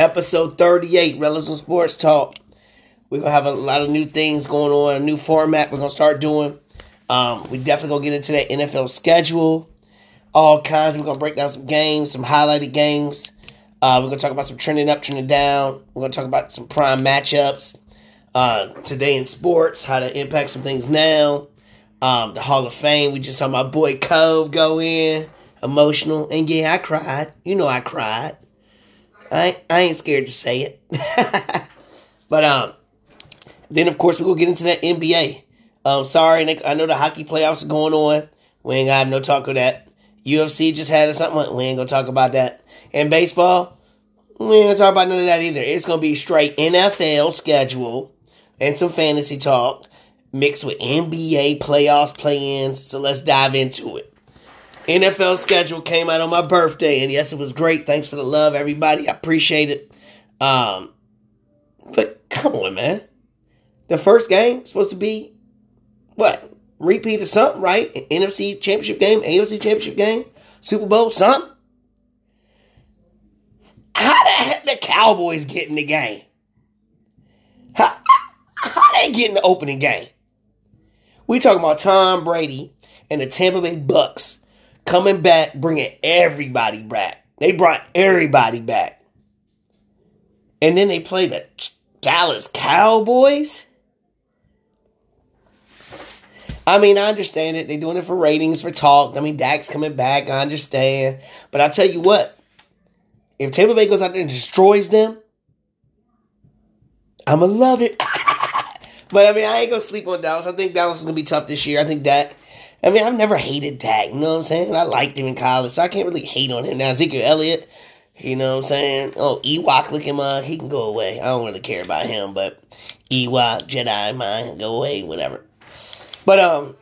episode 38, Relevant Sports Talk. We're gonna have a lot of new things going on, a new format we're gonna start doing. Um, we definitely gonna get into that NFL schedule, all kinds. We're gonna break down some games, some highlighted games. Uh, we're gonna talk about some trending up, trending down. We're gonna talk about some prime matchups uh, today in sports, how to impact some things now. Um, the Hall of Fame. We just saw my boy Cove go in, emotional, and yeah, I cried. You know, I cried. I I ain't scared to say it. but um, then of course we will get into that NBA. Um, sorry, Nick, I know the hockey playoffs are going on. We ain't got no talk of that. UFC just had something. We ain't gonna talk about that. And baseball, we ain't gonna talk about none of that either. It's gonna be straight NFL schedule and some fantasy talk mixed with NBA playoffs, play-ins. So let's dive into it. NFL schedule came out on my birthday, and yes, it was great. Thanks for the love, everybody. I appreciate it. Um, but come on, man. The first game supposed to be what? Repeat of something, right? NFC championship game, AFC championship game, Super Bowl, something. How the heck the Cowboys get in the game? How, how they get in the opening game? We talking about Tom Brady and the Tampa Bay Bucks coming back, bringing everybody back. They brought everybody back. And then they play the Dallas Cowboys. I mean, I understand it. They're doing it for ratings, for talk. I mean, Dak's coming back. I understand. But I tell you what, if Tampa Bay goes out there and destroys them, I'ma love it. but I mean, I ain't gonna sleep on Dallas. I think Dallas is gonna be tough this year. I think that. I mean, I've never hated Dak. You know what I'm saying? I liked him in college, so I can't really hate on him now. Ezekiel Elliott, you know what I'm saying? Oh, Ewok, look at my, he can go away. I don't really care about him, but Ewok, Jedi, mine, go away, whatever. But um,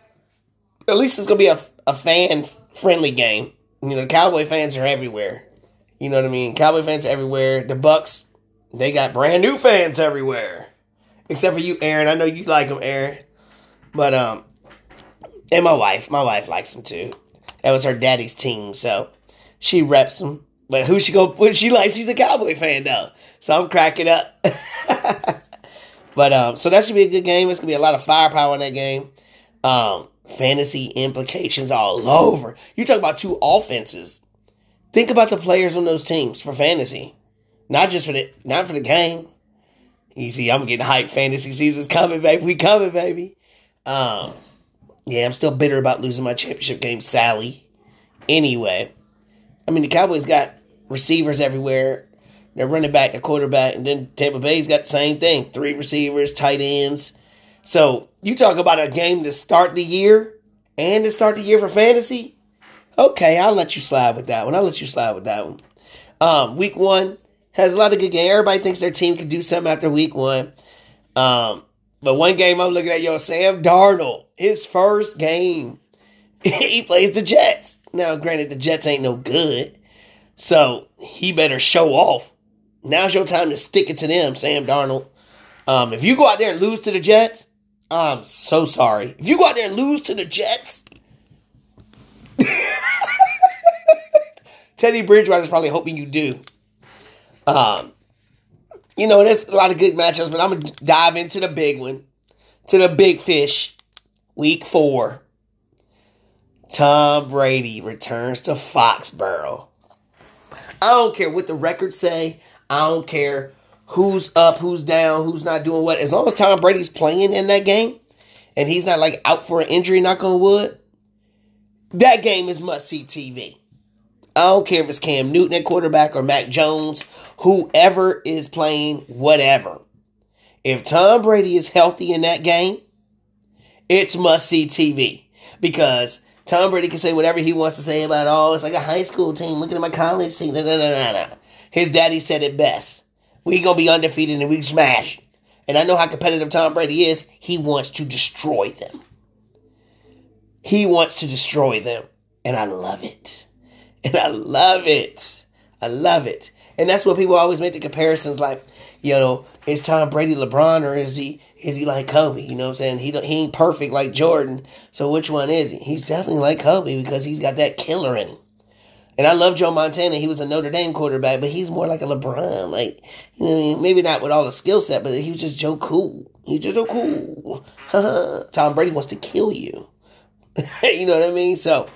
at least it's gonna be a, a fan friendly game. You know, the Cowboy fans are everywhere. You know what I mean? Cowboy fans everywhere. The Bucks, they got brand new fans everywhere. Except for you, Aaron. I know you like them, Aaron. But um, and my wife, my wife likes them too. That was her daddy's team, so she reps them. But who she go? What she likes? She's a Cowboy fan though, so I'm cracking up. but um, so that should be a good game. It's gonna be a lot of firepower in that game. Um, fantasy implications all over. You talk about two offenses. Think about the players on those teams for fantasy, not just for the not for the game. You see, I'm getting hyped. Fantasy season's coming, baby. We coming, baby. Um, yeah, I'm still bitter about losing my championship game, Sally. Anyway, I mean the Cowboys got receivers everywhere. They're running back, a quarterback, and then Tampa Bay's got the same thing: three receivers, tight ends. So you talk about a game to start the year and to start the year for fantasy. Okay, I'll let you slide with that one. I'll let you slide with that one. Um, week one has a lot of good game. Everybody thinks their team can do something after week one. Um, but one game I'm looking at, yo, Sam Darnold, his first game, he plays the Jets. Now, granted, the Jets ain't no good, so he better show off. Now's your time to stick it to them, Sam Darnold. Um, if you go out there and lose to the Jets, I'm so sorry. If you go out there and lose to the Jets, Teddy Bridgewater's probably hoping you do. Um, you know, there's a lot of good matchups, but I'm gonna dive into the big one, to the big fish. Week four. Tom Brady returns to Foxborough. I don't care what the records say. I don't care who's up, who's down, who's not doing what. As long as Tom Brady's playing in that game and he's not like out for an injury, knock on wood, that game is must see TV. I don't care if it's Cam Newton at quarterback or Mac Jones, whoever is playing, whatever. If Tom Brady is healthy in that game, it's must see TV because Tom Brady can say whatever he wants to say about, all. oh, it's like a high school team looking at my college team. His daddy said it best. We gonna be undefeated and we smash. And I know how competitive Tom Brady is. He wants to destroy them. He wants to destroy them. And I love it. And I love it. I love it. And that's what people always make the comparisons like, you know, is Tom Brady LeBron or is he is he like Kobe? You know what I'm saying? He he ain't perfect like Jordan. So which one is he? He's definitely like Kobe because he's got that killer in him. And I love Joe Montana. He was a Notre Dame quarterback, but he's more like a LeBron. Like, you know, I mean? maybe not with all the skill set, but he was just Joe Cool. He's just so cool. Tom Brady wants to kill you. you know what I mean? So,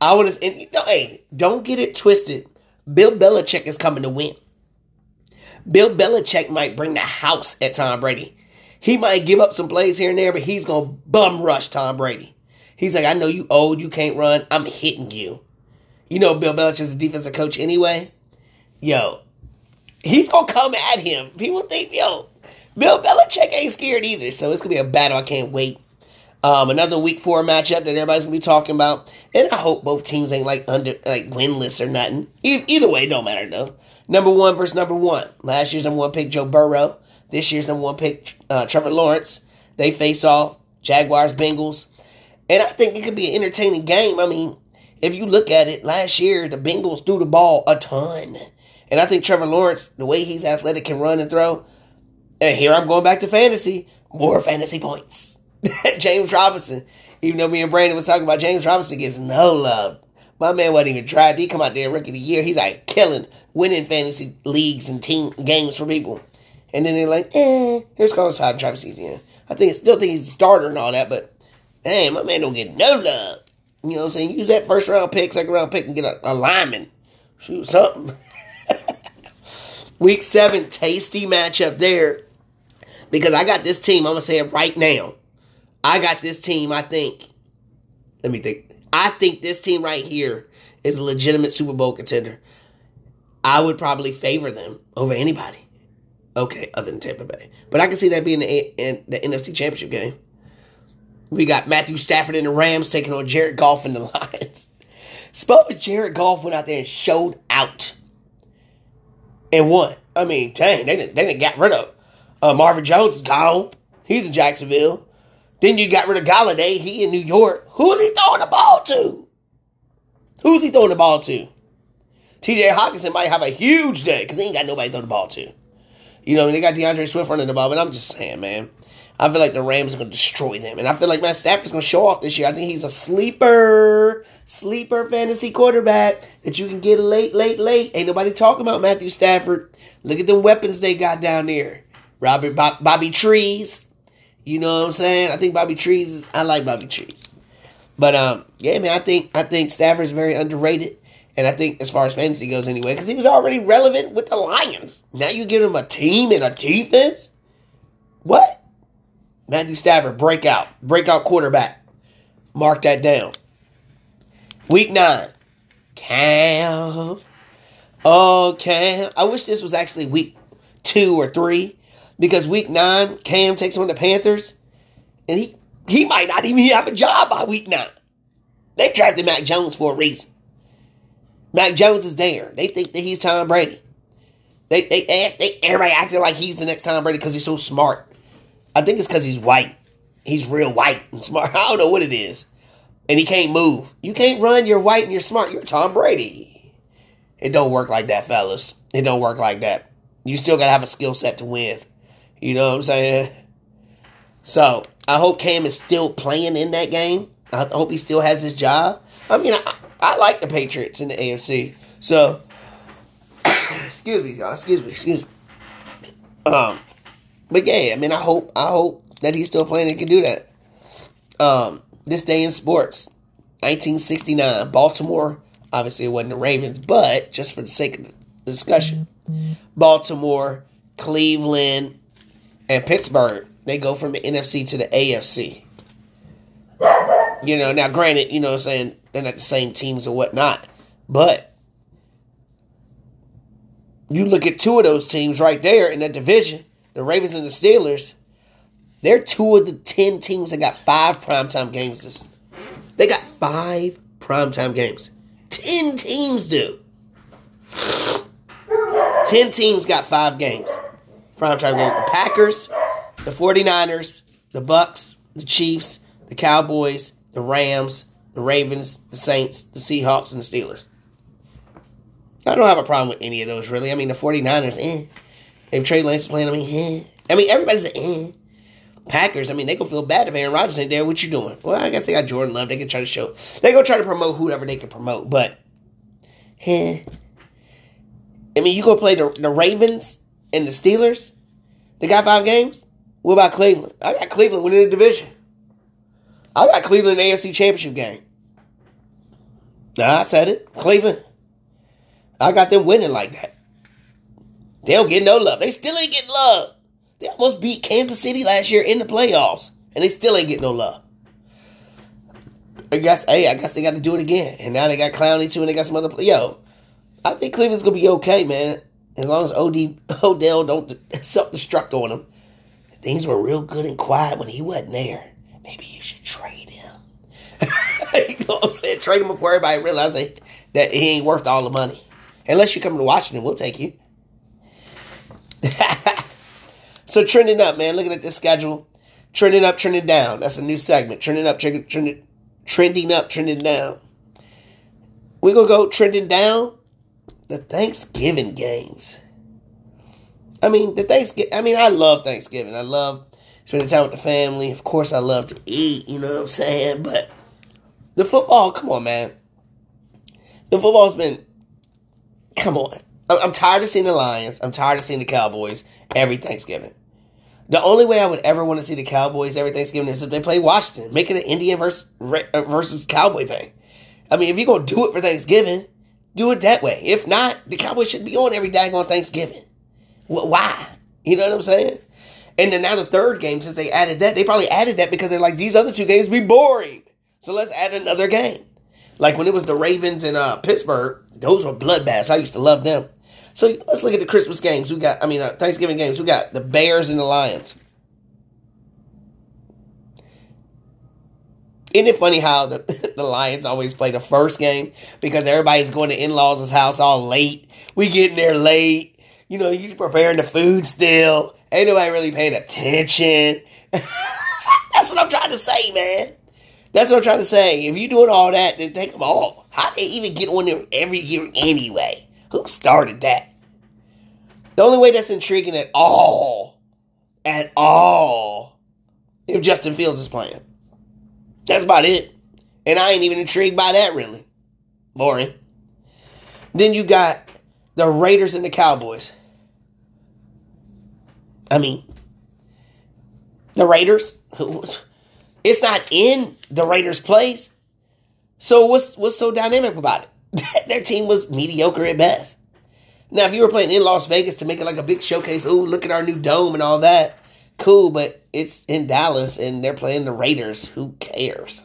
I want to, hey, don't get it twisted. Bill Belichick is coming to win. Bill Belichick might bring the house at Tom Brady. He might give up some plays here and there, but he's going to bum rush Tom Brady. He's like, I know you old, you can't run. I'm hitting you. You know, Bill Belichick's a defensive coach anyway. Yo, he's going to come at him. People think, yo, Bill Belichick ain't scared either. So it's going to be a battle I can't wait. Um, another week four matchup that everybody's gonna be talking about, and I hope both teams ain't like under like winless or nothing. E- either way, don't matter though. Number one versus number one. Last year's number one pick Joe Burrow. This year's number one pick uh, Trevor Lawrence. They face off Jaguars Bengals, and I think it could be an entertaining game. I mean, if you look at it, last year the Bengals threw the ball a ton, and I think Trevor Lawrence, the way he's athletic, can run and throw. And here I'm going back to fantasy, more fantasy points. James Robinson, even though me and Brandon was talking about James Robinson gets no love. My man wasn't even tried. He come out there rookie of the year. He's like killing, winning fantasy leagues and team games for people. And then they're like, eh, here's Carlos Hyde and Travis Etienne. I think still think he's a starter and all that, but hey, my man don't get no love. You know what I'm saying? Use that first round pick, second round pick, and get a, a lineman. Shoot something. Week seven, tasty matchup there. Because I got this team, I'm gonna say it right now. I got this team, I think. Let me think. I think this team right here is a legitimate Super Bowl contender. I would probably favor them over anybody. Okay, other than Tampa Bay. But I can see that being the, in the NFC Championship game. We got Matthew Stafford and the Rams taking on Jared Goff and the Lions. Suppose Jared Goff went out there and showed out and won. I mean, dang, they didn't, they didn't got rid of uh, Marvin Jones is gone. He's in Jacksonville. Then you got rid of Golladay. He in New York. Who's he throwing the ball to? Who's he throwing the ball to? TJ Hockenson might have a huge day because he ain't got nobody to throw the ball to. You know, they got D'Andre Swift running the ball, but I'm just saying, man. I feel like the Rams are going to destroy them. And I feel like Matt Stafford's going to show off this year. I think he's a sleeper, sleeper fantasy quarterback that you can get late, late, late. Ain't nobody talking about Matthew Stafford. Look at the weapons they got down there. Robert Bob, Bobby Trees. You know what I'm saying? I think Bobby Trees is, I like Bobby Trees. But um, yeah, man, I think I think Stafford's very underrated. And I think as far as fantasy goes anyway, because he was already relevant with the Lions. Now you give him a team and a defense? What? Matthew Stafford, breakout. Breakout quarterback. Mark that down. Week nine. Cam. Oh, Cam. I wish this was actually week two or three. Because week nine, Cam takes on the Panthers. And he, he might not even have a job by week nine. They drafted Mac Jones for a reason. Mac Jones is there. They think that he's Tom Brady. They, they, they, they everybody acting like he's the next Tom Brady because he's so smart. I think it's because he's white. He's real white and smart. I don't know what it is. And he can't move. You can't run. You're white and you're smart. You're Tom Brady. It don't work like that, fellas. It don't work like that. You still gotta have a skill set to win. You know what I'm saying? So I hope Cam is still playing in that game. I hope he still has his job. I mean, I, I like the Patriots in the AFC. So, excuse me, y'all. Excuse me. Excuse me. Um, but yeah, I mean, I hope I hope that he's still playing and can do that. Um, this day in sports, 1969, Baltimore. Obviously, it wasn't the Ravens, but just for the sake of the discussion, Baltimore, Cleveland, and Pittsburgh. They go from the NFC to the AFC. You know, now granted, you know what I'm saying, they're not the same teams or whatnot. But you look at two of those teams right there in that division, the Ravens and the Steelers, they're two of the ten teams that got five primetime games this they got five primetime games. Ten teams do. Ten teams got five games. Primetime games. Packers, the 49ers, the Bucks, the Chiefs, the Cowboys, the Rams, the Ravens, the Saints, the Seahawks, and the Steelers. I don't have a problem with any of those, really. I mean, the 49ers, eh. If Trey Lance is playing, I mean, eh. I mean, everybody's like, eh. Packers, I mean, they gonna feel bad if Aaron Rodgers ain't there. What you doing? Well, I guess they got Jordan Love. They can try to show. They gonna try to promote whoever they can promote. But Heh. I mean, you gonna play the, the Ravens and the Steelers? They got five games. What about Cleveland? I got Cleveland winning the division. I got Cleveland AFC Championship game. Nah, I said it. Cleveland. I got them winning like that. They don't get no love. They still ain't getting love. They almost beat Kansas City last year in the playoffs, and they still ain't getting no love. I guess, hey, I guess they got to do it again. And now they got Clowney too, and they got some other. Yo, I think Cleveland's gonna be okay, man. As long as Od Odell don't self destruct on him, Things were real good and quiet when he wasn't there. Maybe you should trade him. you know what I'm saying? Trade him before everybody realizes that he ain't worth all the money. Unless you come to Washington, we'll take you. so trending up, man. Looking at this schedule, trending up, trending down. That's a new segment. Trending up, trending, trending, trending up, trending down. We're gonna go trending down. The Thanksgiving games. I mean, the Thanksgiving. I mean, I love Thanksgiving. I love spending time with the family. Of course, I love to eat. You know what I'm saying? But the football, come on, man. The football's been. Come on. I'm tired of seeing the Lions. I'm tired of seeing the Cowboys every Thanksgiving. The only way I would ever want to see the Cowboys every Thanksgiving is if they play Washington, make it an Indian versus versus Cowboy thing. I mean, if you're gonna do it for Thanksgiving, do it that way. If not, the Cowboys should be on every day on Thanksgiving. Why? You know what I'm saying? And then now the third game, since they added that, they probably added that because they're like, these other two games be boring. So let's add another game. Like when it was the Ravens and uh, Pittsburgh, those were bloodbaths. I used to love them. So let's look at the Christmas games. We got, I mean, uh, Thanksgiving games. We got the Bears and the Lions. Isn't it funny how the, the Lions always play the first game because everybody's going to in laws' house all late? We getting there late. You know, you preparing the food still. Ain't nobody really paying attention. That's what I'm trying to say, man. That's what I'm trying to say. If you're doing all that, then take them off. How they even get on there every year anyway? Who started that? The only way that's intriguing at all, at all, if Justin Fields is playing. That's about it. And I ain't even intrigued by that, really. Boring. Then you got the Raiders and the Cowboys. I mean, the Raiders, it's not in the Raiders' place. So what's what's so dynamic about it? Their team was mediocre at best. Now, if you were playing in Las Vegas to make it like a big showcase, oh, look at our new dome and all that, cool, but it's in Dallas and they're playing the Raiders. Who cares?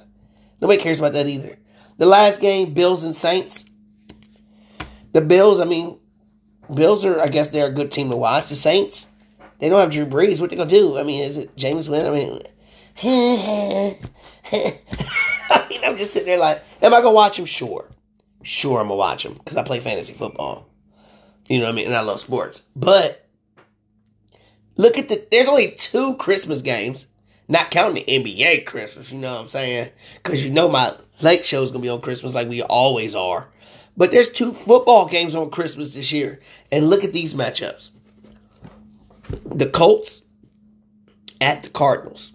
Nobody cares about that either. The last game, Bills and Saints. The Bills, I mean, Bills are, I guess, they're a good team to watch. The Saints, they don't have Drew Brees. What they gonna do? I mean, is it James Wynn? I mean, I mean, I'm just sitting there like, am I gonna watch him? Sure, sure, I'm gonna watch him because I play fantasy football. You know what I mean? And I love sports. But look at the. There's only two Christmas games, not counting the NBA Christmas. You know what I'm saying? Because you know my late show is gonna be on Christmas like we always are. But there's two football games on Christmas this year, and look at these matchups the Colts at the Cardinals.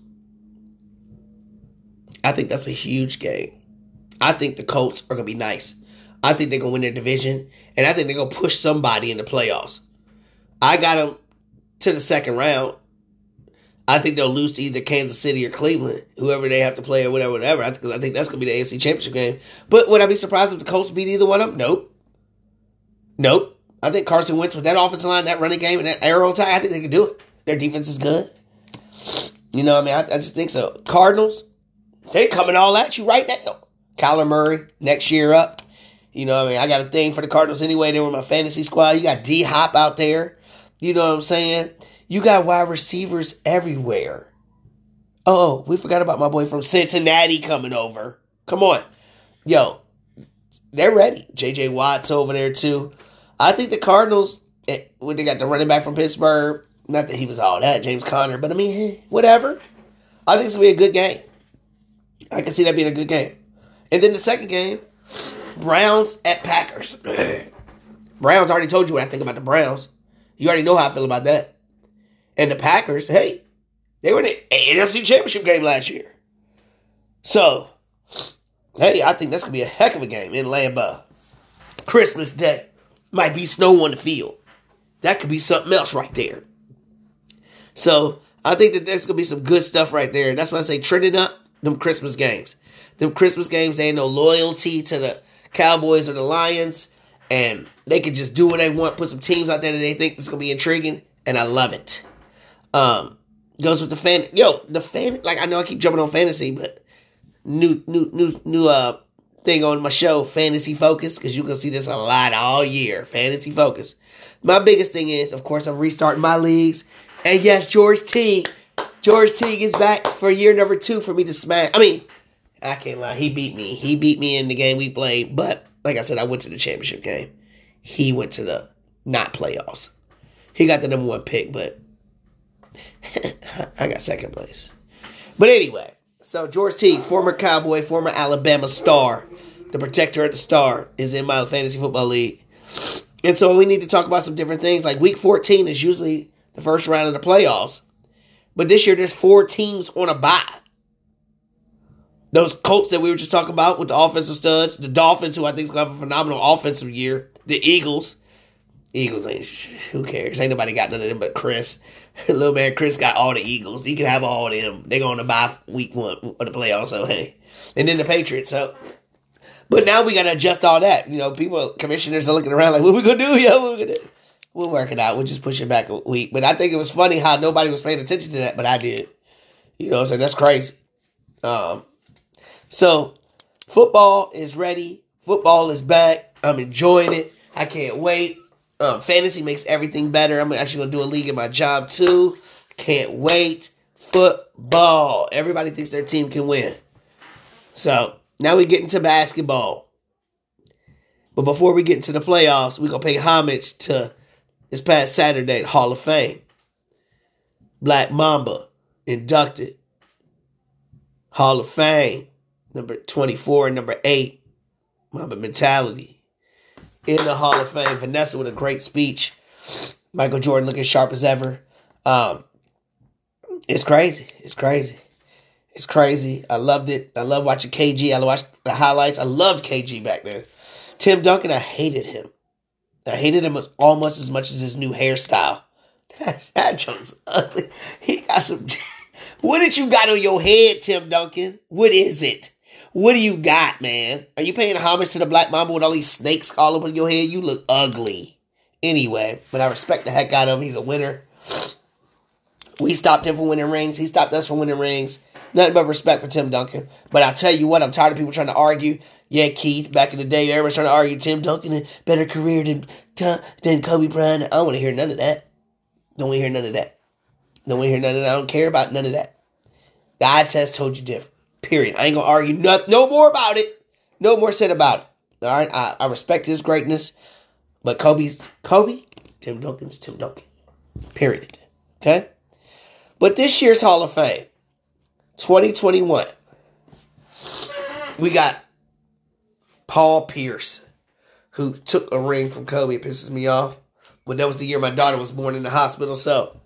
I think that's a huge game. I think the Colts are to be nice. I think they're to win their division, and I think they're to push somebody in the playoffs. I got them to the second round. I think they'll lose to either Kansas City or Cleveland, whoever they have to play or whatever, whatever. I think, I think that's going to be the AFC Championship game. But would I be surprised if the Colts beat either one of them? Nope. Nope. I think Carson Wentz with that offensive line, that running game, and that arrow attack, I think they can do it. Their defense is good. You know, I mean, I, I just think so. Cardinals, they coming all at you right now. Kyler Murray next year up. You know, I mean, I got a thing for the Cardinals anyway. They were my fantasy squad. You got D Hop out there. You know what I'm saying? You got wide receivers everywhere. Oh, we forgot about my boy from Cincinnati coming over. Come on. Yo, they're ready. JJ Watt's over there too. I think the Cardinals, eh, when they got the running back from Pittsburgh, not that he was all that, James Conner, but I mean, eh, whatever. I think it's to be a good game. I can see that being a good game. And then the second game, Browns at Packers. Browns already told you what I think about the Browns. You already know how I feel about that. And the Packers, hey, they were in the NFC Championship game last year. So, hey, I think that's going to be a heck of a game in Lambeau. Christmas Day. Might be snow on the field. That could be something else right there. So I think that there's gonna be some good stuff right there. That's why I say trending up them Christmas games. Them Christmas games, they ain't no loyalty to the Cowboys or the Lions, and they can just do what they want, put some teams out there that they think is gonna be intriguing, and I love it. Um, goes with the fan. Yo, the fan. Like I know I keep jumping on fantasy, but new, new, new, new uh thing on my show, Fantasy Focus, because you can see this a lot all year. Fantasy Focus. My biggest thing is, of course, I'm restarting my leagues. And yes, George T. George Teague is back for year number two for me to smash. I mean, I can't lie. He beat me. He beat me in the game we played. But like I said, I went to the championship game. He went to the not playoffs. He got the number one pick, but I got second place. But anyway, so George Teague, former Cowboy, former Alabama star, the protector of the star, is in my fantasy football league. And so we need to talk about some different things. Like week 14 is usually the first round of the playoffs. But this year there's four teams on a bye. Those Colts that we were just talking about with the offensive studs, the Dolphins, who I think is going to have a phenomenal offensive year, the Eagles. Eagles ain't, who cares? Ain't nobody got none of them but Chris. Little man Chris got all the Eagles. He can have all of them. They're going to buy week one of the playoffs, so hey. And then the Patriots, so. But now we got to adjust all that. You know, people, commissioners are looking around like, what we going to do? Yo, what we to do? We'll work it out. We'll just push it back a week. But I think it was funny how nobody was paying attention to that, but I did. You know what I'm saying? That's crazy. Um, so, football is ready. Football is back. I'm enjoying it. I can't wait. Um, fantasy makes everything better. I'm actually gonna do a league in my job too. Can't wait. Football. Everybody thinks their team can win. So now we get into basketball. But before we get into the playoffs, we're gonna pay homage to this past Saturday Hall of Fame. Black Mamba inducted. Hall of Fame. Number 24 and number 8. Mamba mentality in the Hall of Fame. Vanessa with a great speech. Michael Jordan looking sharp as ever. Um, it's crazy. It's crazy. It's crazy. I loved it. I love watching KG. I watched the highlights. I loved KG back then. Tim Duncan, I hated him. I hated him almost as much as his new hairstyle. That, junk's ugly. He got some. What did you got on your head, Tim Duncan? What is it? What do you got, man? Are you paying homage to the Black Mamba with all these snakes all over your head? You look ugly. Anyway, but I respect the heck out of him. He's a winner. We stopped him from winning rings. He stopped us from winning rings. Nothing but respect for Tim Duncan. But I'll tell you what, I'm tired of people trying to argue. Yeah, Keith, back in the day, everybody's trying to argue Tim Duncan a better career than, than Kobe Bryant. I don't want to hear none of that. Don't want to hear none of that. Don't want to hear none of that. I don't care about none of that. Eye test told you different. Period. I ain't gonna argue no, no more about it. No more said about it. All right. I, I respect his greatness, but Kobe's Kobe. Tim Duncan's Tim Duncan. Period. Okay. But this year's Hall of Fame, 2021, we got Paul Pierce, who took a ring from Kobe. It pisses me off. But that was the year my daughter was born in the hospital, so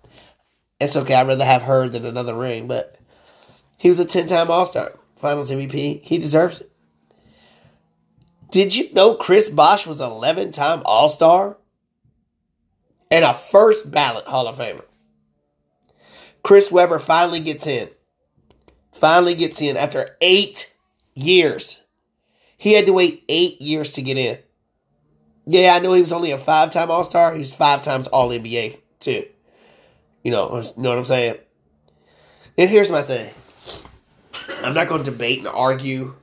it's okay. I'd rather have her than another ring, but he was a 10 time All Star, Finals MVP. He deserves it. Did you know Chris Bosh was 11 time All Star and a first ballot Hall of Famer? Chris Webber finally gets in. Finally gets in after eight years. He had to wait eight years to get in. Yeah, I know he was only a five time All Star. He was five times All NBA, too. You know, you know what I'm saying? And here's my thing I'm not going to debate and argue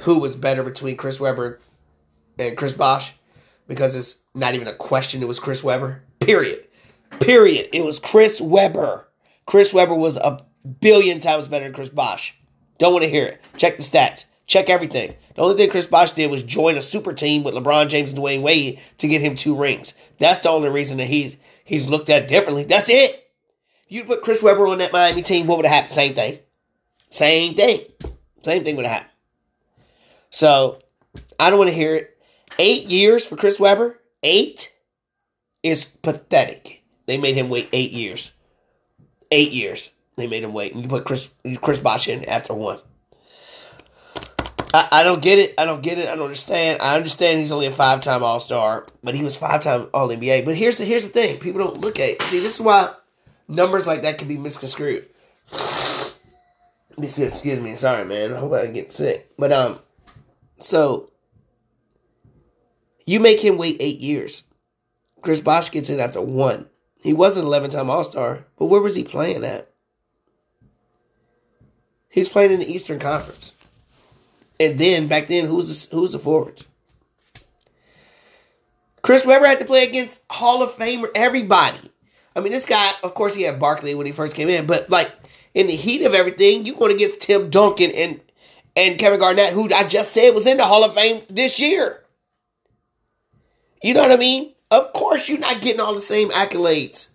who was better between Chris Webber and Chris Bosh because it's not even a question. It was Chris Webber. Period. Period. It was Chris Webber. Chris Webber was a billion times better than Chris Bosh. Don't want to hear it. Check the stats. Check everything. The only thing Chris Bosh did was join a super team with LeBron James and Dwyane Wade to get him two rings. That's the only reason that he's he's looked at differently. That's it. You put Chris Webber on that Miami team, what would have happened? Same thing. Same thing. Same thing would have happened. So I don't want to hear it. Eight years for Chris Webber, eight is pathetic. They made him wait eight years. Eight years. They made him wait. And you put Chris Chris Bosh in after one. I, I don't get it. I don't get it. I don't understand. I understand he's only a five time All Star, but he was five time All NBA. But here's the here's the thing: people don't look at. It. See, this is why numbers like that can be misconstrued. Excuse me. Sorry, man. I hope I get sick. But um, so you make him wait eight years. Chris Bosh gets in after one. He was an 11 time All Star, but where was he playing at? He's playing in the Eastern Conference. And then back then, who's the, who's the forwards? Chris Webber had to play against Hall of Famer everybody. I mean, this guy, of course, he had Barkley when he first came in, but like in the heat of everything, you're going against Tim Duncan and and Kevin Garnett, who I just said was in the Hall of Fame this year. You know what I mean? Of course, you're not getting all the same accolades.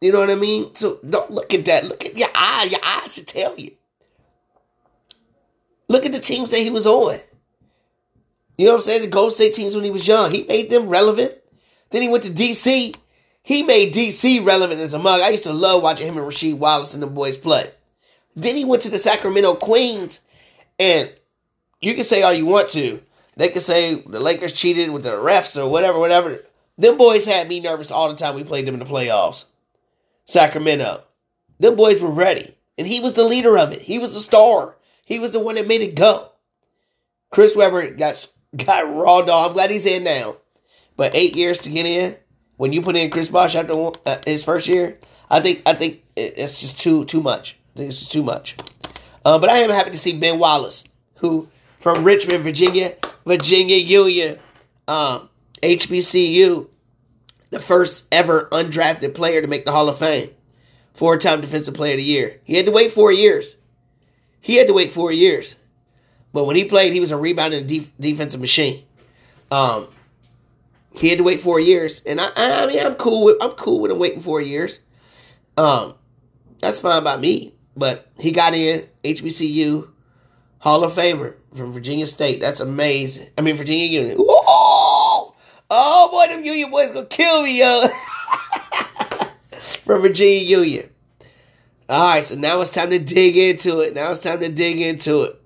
You know what I mean? So don't look at that. Look at your eye. Your eyes should tell you. Look at the teams that he was on. You know what I'm saying? The Gold State teams when he was young. He made them relevant. Then he went to DC. He made DC relevant as a mug. I used to love watching him and Rasheed Wallace and the boys play. Then he went to the Sacramento Queens. And you can say all you want to. They can say the Lakers cheated with the refs or whatever, whatever. Them boys had me nervous all the time we played them in the playoffs. Sacramento. Them boys were ready. And he was the leader of it. He was the star. He was the one that made it go. Chris Webber got got raw dog. I'm glad he's in now. But eight years to get in, when you put in Chris Bosh after uh, his first year, I think I think it's just too too much. I think it's too much. Uh, but I am happy to see Ben Wallace, who from Richmond, Virginia, Virginia Union, um, HBCU, the first ever undrafted player to make the Hall of Fame, four-time Defensive Player of the Year. He had to wait four years. He had to wait four years, but when he played, he was a rebounding def- defensive machine. Um, he had to wait four years, and I, I mean, I'm cool with I'm cool with him waiting four years. Um, that's fine by me. But he got in HBCU Hall of Famer from Virginia State. That's amazing. I mean Virginia Union. Ooh! Oh boy, them Union boys gonna kill me, yo. from Virginia Union. All right, so now it's time to dig into it. Now it's time to dig into it.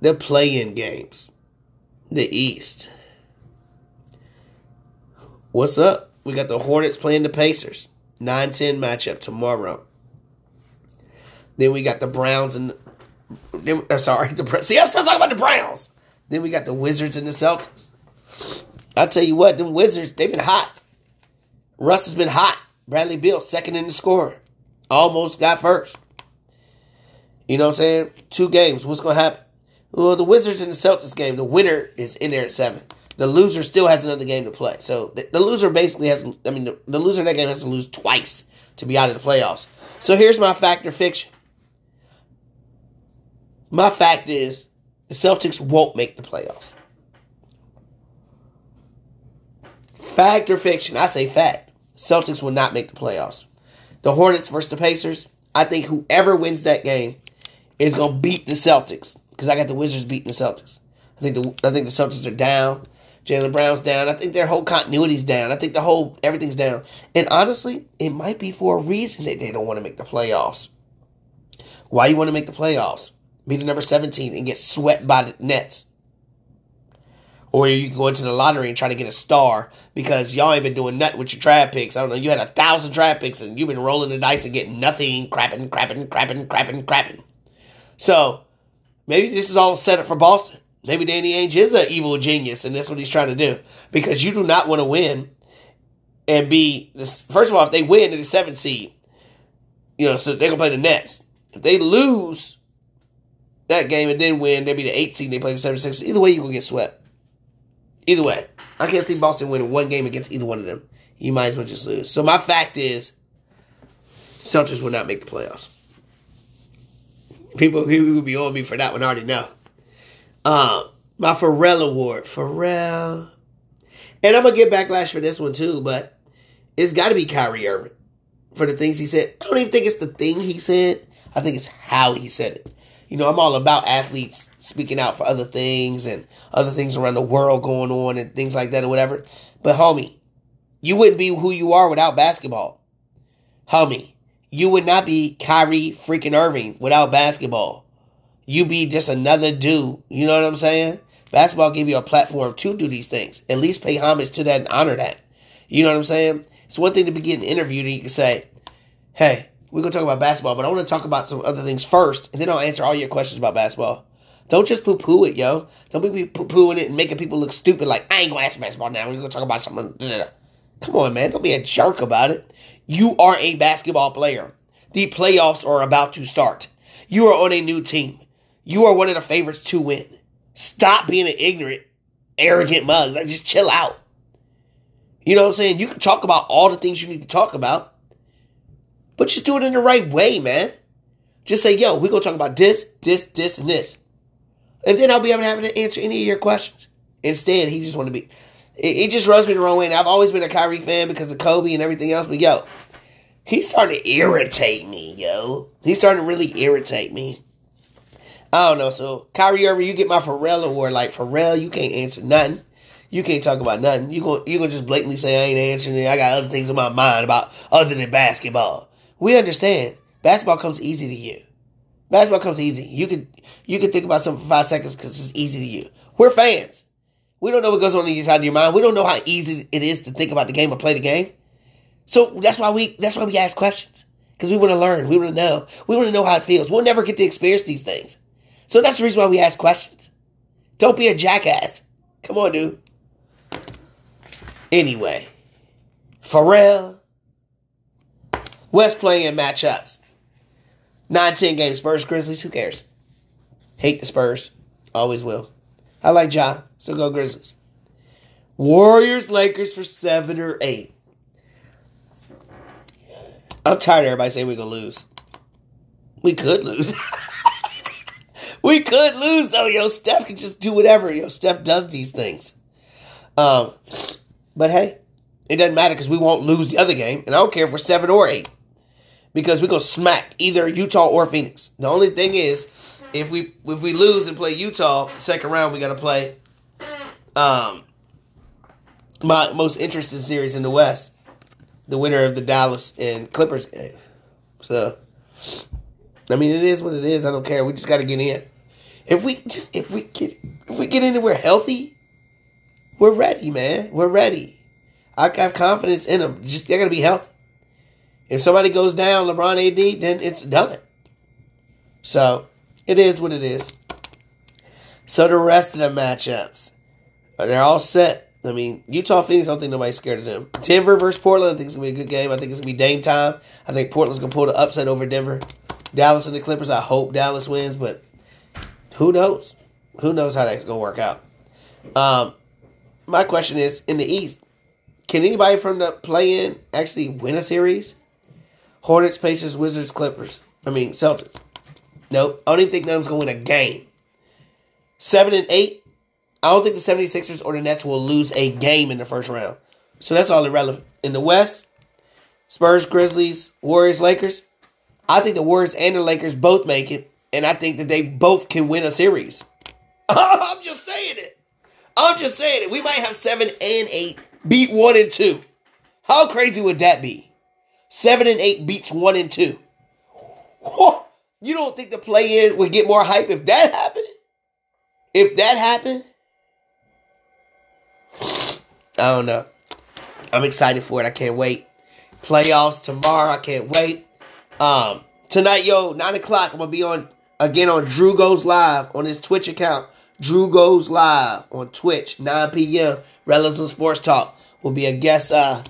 The play-in games, the East. What's up? We got the Hornets playing the Pacers. 9-10 matchup tomorrow. Then we got the Browns and then, I'm sorry, the see I'm still talking about the Browns. Then we got the Wizards and the Celtics. I tell you what, the Wizards they've been hot. Russ has been hot. Bradley Beal second in the score, almost got first. You know what I'm saying? Two games. What's to happen? Well, the Wizards and the Celtics game, the winner is in there at seven. The loser still has another game to play. So the, the loser basically has, I mean, the, the loser in that game has to lose twice to be out of the playoffs. So here's my factor fiction. My fact is the Celtics won't make the playoffs. Fact or fiction? I say fact. Celtics will not make the playoffs. The Hornets versus the Pacers. I think whoever wins that game is gonna beat the Celtics because I got the Wizards beating the Celtics. I think the I think the Celtics are down. Jaylen Brown's down. I think their whole continuity's down. I think the whole everything's down. And honestly, it might be for a reason that they don't want to make the playoffs. Why you want to make the playoffs? Be the number 17 and get swept by the Nets. Or you can go into the lottery and try to get a star because y'all ain't been doing nothing with your draft picks. I don't know, you had a thousand draft picks and you've been rolling the dice and getting nothing, crapping, crapping, crapping, crapping, crapping. So maybe this is all set up for Boston. Maybe Danny Ainge is an evil genius and that's what he's trying to do. Because you do not want to win and be this first of all, if they win in the seventh seed, you know, so they're gonna play the Nets. If they lose that game and then win, they'd be the 8 seed. They play the 76. Either way, you're going to get swept. Either way. I can't see Boston winning one game against either one of them. You might as well just lose. So my fact is, Celtics will not make the playoffs. People who will be on me for that one already know. Um, my Pharrell Award. Pharrell. And I'm going to get backlash for this one too, but it's got to be Kyrie Irving for the things he said. I don't even think it's the thing he said. I think it's how he said it you know, I'm all about athletes speaking out for other things and other things around the world going on and things like that or whatever. But homie, you wouldn't be who you are without basketball. Homie, you would not be Kyrie freaking Irving without basketball. You'd be just another dude. You know what I'm saying? Basketball give you a platform to do these things. At least pay homage to that and honor that. You know what I'm saying? It's one thing to be getting interviewed and you can say, hey, we're going to talk about basketball, but I want to talk about some other things first, and then I'll answer all your questions about basketball. Don't just poo poo it, yo. Don't be poo pooing it and making people look stupid like, I ain't going to ask basketball now. We're going to talk about something. Come on, man. Don't be a jerk about it. You are a basketball player. The playoffs are about to start. You are on a new team. You are one of the favorites to win. Stop being an ignorant, arrogant mug. Like, just chill out. You know what I'm saying? You can talk about all the things you need to talk about, but just do it in the right way, man. Just say, yo, we're going to talk about this, this, this, and this. And then I'll be able to have to answer any of your questions. Instead, he just want to be. It, it just rubs me the wrong way. And I've always been a Kyrie fan because of Kobe and everything else. But yo, he's starting to irritate me, yo. He's starting to really irritate me. I don't know. So Kyrie Irving, you get my Pharrell award. Like Pharrell, you can't answer nothing. You can't talk about nothing. You go you gonna just blatantly say I ain't answering it. I got other things in my mind about other than basketball. We understand. Basketball comes easy to you. Basketball comes easy. You could you could think about something for five seconds because it's easy to you. We're fans. We don't know what goes on inside of your mind. We don't know how easy it is to think about the game or play the game. So that's why we that's why we ask questions because we want to learn. We want to know. We want to know how it feels. We'll never get to experience these things. So that's the reason why we ask questions. Don't be a jackass. Come on, dude. Anyway, Pharrell, West playing matchups. 9 10 games, Spurs, Grizzlies, who cares? Hate the Spurs. Always will. I like Ja, so go Grizzlies. Warriors, Lakers for seven or eight. I'm tired of everybody saying we're going to lose. We could lose. we could lose, though. Yo, Steph can just do whatever. Yo, Steph does these things. Um, But hey, it doesn't matter because we won't lose the other game. And I don't care if we're seven or eight because we're gonna smack either Utah or Phoenix. The only thing is, if we if we lose and play Utah second round, we got to play um my most interesting series in the West, the winner of the Dallas and Clippers game. So, I mean, it is what it is. I don't care. We just got to get in. If we just if we get if we get in and we're healthy, we're ready, man. We're ready. I have confidence in them. Just they got to be healthy. If somebody goes down, LeBron AD, then it's done. So it is what it is. So the rest of the matchups, they're all set. I mean, Utah Phoenix, I don't think nobody's scared of them. Denver versus Portland, I think it's gonna be a good game. I think it's gonna be Dame time. I think Portland's gonna pull the upset over Denver. Dallas and the Clippers, I hope Dallas wins, but who knows? Who knows how that's gonna work out? Um, my question is in the East, can anybody from the play in actually win a series? Hornets, Pacers, Wizards, Clippers. I mean, Celtics. Nope. I don't even think none of them's going to win a game. Seven and eight. I don't think the 76ers or the Nets will lose a game in the first round. So that's all irrelevant. In the West, Spurs, Grizzlies, Warriors, Lakers. I think the Warriors and the Lakers both make it, and I think that they both can win a series. I'm just saying it. I'm just saying it. We might have seven and eight beat one and two. How crazy would that be? Seven and eight beats one and two. You don't think the play in would get more hype if that happened? If that happened? I don't know. I'm excited for it. I can't wait. Playoffs tomorrow. I can't wait. Um, tonight, yo, nine o'clock. I'm gonna be on again on Drew Goes Live on his Twitch account. Drew Goes Live on Twitch, 9 p.m. Relevant Sports Talk will be a guest, uh,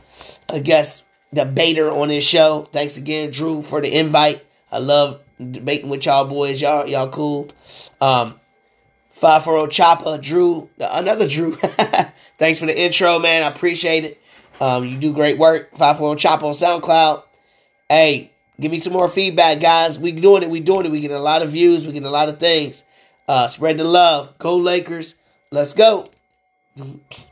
a guest debater on his show. Thanks again, Drew, for the invite. I love debating with y'all boys. Y'all, y'all cool. Um, 540 Chopper, Drew, another Drew. Thanks for the intro, man. I appreciate it. Um, you do great work. 540 Chopper on SoundCloud. Hey, give me some more feedback, guys. We doing it. We doing it. We get a lot of views. We get a lot of things. Uh, spread the love. Go Lakers. Let's go.